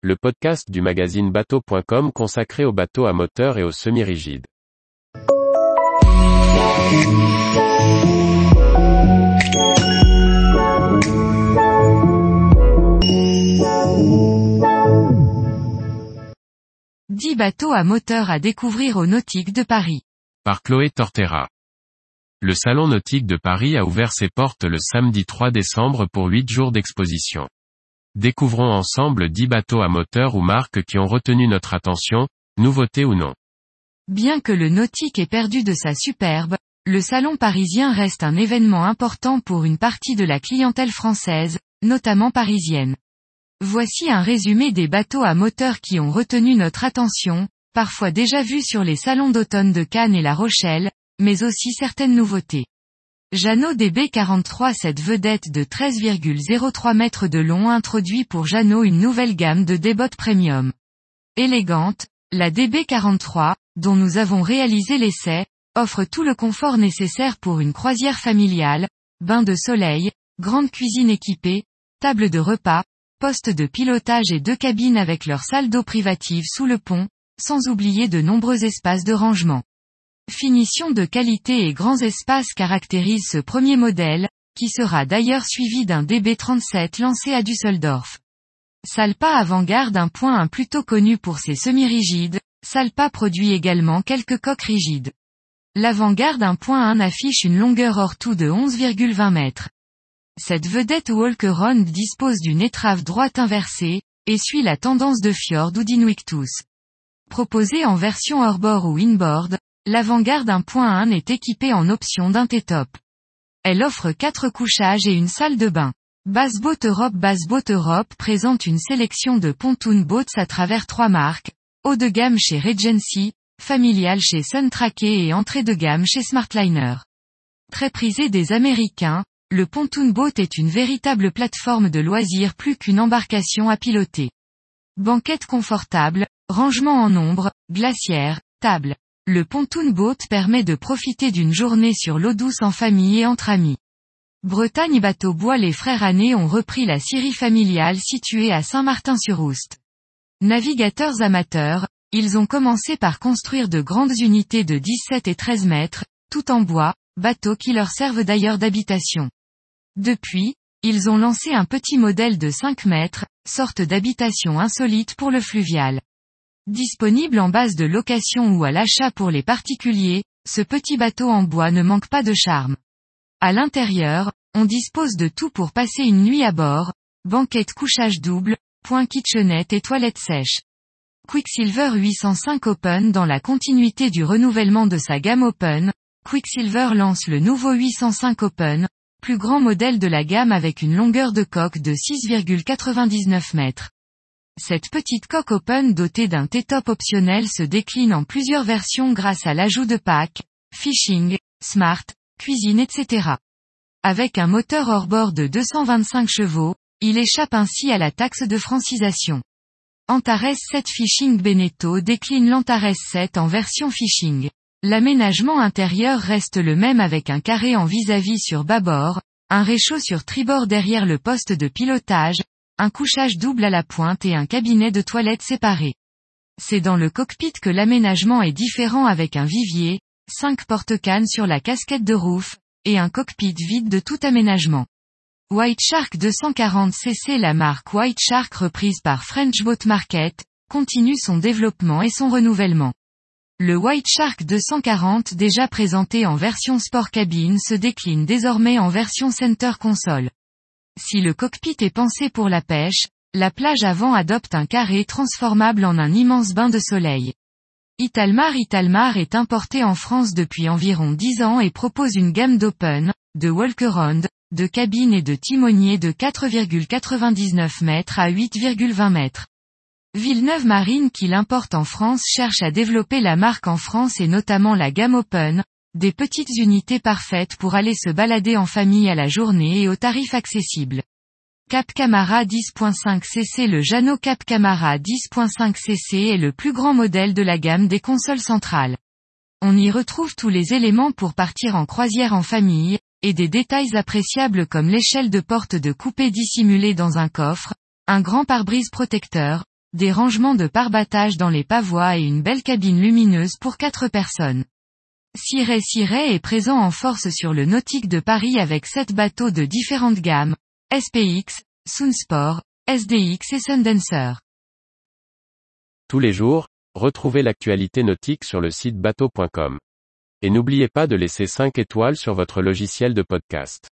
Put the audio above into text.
le podcast du magazine bateau.com consacré aux bateaux à moteur et aux semi-rigides. Dix bateaux à moteur à découvrir au Nautique de Paris. Par Chloé Tortera. Le Salon Nautique de Paris a ouvert ses portes le samedi 3 décembre pour 8 jours d'exposition. Découvrons ensemble 10 bateaux à moteur ou marques qui ont retenu notre attention, nouveautés ou non. Bien que le nautique ait perdu de sa superbe, le salon parisien reste un événement important pour une partie de la clientèle française, notamment parisienne. Voici un résumé des bateaux à moteur qui ont retenu notre attention, parfois déjà vus sur les salons d'automne de Cannes et La Rochelle, mais aussi certaines nouveautés. Jeannot DB43 Cette vedette de 13,03 mètres de long introduit pour Jeannot une nouvelle gamme de débottes premium. Élégante, la DB43, dont nous avons réalisé l'essai, offre tout le confort nécessaire pour une croisière familiale, bain de soleil, grande cuisine équipée, table de repas, poste de pilotage et deux cabines avec leur salle d'eau privative sous le pont, sans oublier de nombreux espaces de rangement. Finition de qualité et grands espaces caractérisent ce premier modèle, qui sera d'ailleurs suivi d'un DB37 lancé à Düsseldorf. Salpa avant-garde un point un plutôt connu pour ses semi-rigides, Salpa produit également quelques coques rigides. L'avant-garde un point 1 affiche une longueur hors tout de 11,20 mètres. Cette vedette Walkeron dispose d'une étrave droite inversée, et suit la tendance de Fjord ou d'Invictus. Proposée en version hors-bord ou inboard, l'avant-garde 1.1 est équipée en option d'un T-top. Elle offre quatre couchages et une salle de bain. Bassboat Europe Bassboat Europe présente une sélection de pontoon boats à travers trois marques, haut de gamme chez Regency, familial chez Suntracker et entrée de gamme chez Smartliner. Très prisé des Américains, le pontoon boat est une véritable plateforme de loisirs plus qu'une embarcation à piloter. Banquette confortable, rangement en ombre, glacière, table. Le pontoon boat permet de profiter d'une journée sur l'eau douce en famille et entre amis. Bretagne Bateau Bois Les frères Annés ont repris la scierie familiale située à Saint-Martin-sur-Oust. Navigateurs amateurs, ils ont commencé par construire de grandes unités de 17 et 13 mètres, tout en bois, bateaux qui leur servent d'ailleurs d'habitation. Depuis, ils ont lancé un petit modèle de 5 mètres, sorte d'habitation insolite pour le fluvial. Disponible en base de location ou à l'achat pour les particuliers, ce petit bateau en bois ne manque pas de charme. À l'intérieur, on dispose de tout pour passer une nuit à bord, banquette couchage double, point kitchenette et toilette sèche. Quicksilver 805 Open dans la continuité du renouvellement de sa gamme Open, Quicksilver lance le nouveau 805 Open, plus grand modèle de la gamme avec une longueur de coque de 6,99 mètres. Cette petite coque open dotée d'un T-top optionnel se décline en plusieurs versions grâce à l'ajout de pack, fishing, smart, cuisine etc. Avec un moteur hors-bord de 225 chevaux, il échappe ainsi à la taxe de francisation. Antares 7 Fishing Beneteau décline l'Antares 7 en version fishing. L'aménagement intérieur reste le même avec un carré en vis-à-vis -vis sur bâbord, un réchaud sur tribord derrière le poste de pilotage, un couchage double à la pointe et un cabinet de toilette séparé. C'est dans le cockpit que l'aménagement est différent avec un vivier, cinq porte-cannes sur la casquette de roof, et un cockpit vide de tout aménagement. White Shark 240cc La marque White Shark reprise par French Boat Market, continue son développement et son renouvellement. Le White Shark 240 déjà présenté en version sport cabine se décline désormais en version center console. Si le cockpit est pensé pour la pêche, la plage avant adopte un carré transformable en un immense bain de soleil. Italmar Italmar est importé en France depuis environ 10 ans et propose une gamme d'open, de walk-around, de cabine et de timonier de 4,99 mètres à 8,20 mètres. Villeneuve Marine qui l'importe en France cherche à développer la marque en France et notamment la gamme Open, des petites unités parfaites pour aller se balader en famille à la journée et au tarif accessible. Cap Camara 10.5 cc Le Jano Cap Camara 10.5 cc est le plus grand modèle de la gamme des consoles centrales. On y retrouve tous les éléments pour partir en croisière en famille, et des détails appréciables comme l'échelle de porte de coupé dissimulée dans un coffre, un grand pare-brise protecteur, des rangements de parbattage dans les pavois et une belle cabine lumineuse pour quatre personnes. Ciré Ciré est présent en force sur le nautique de Paris avec sept bateaux de différentes gammes, SPX, Sunsport, SDX et Sundancer. Tous les jours, retrouvez l'actualité nautique sur le site bateau.com. Et n'oubliez pas de laisser 5 étoiles sur votre logiciel de podcast.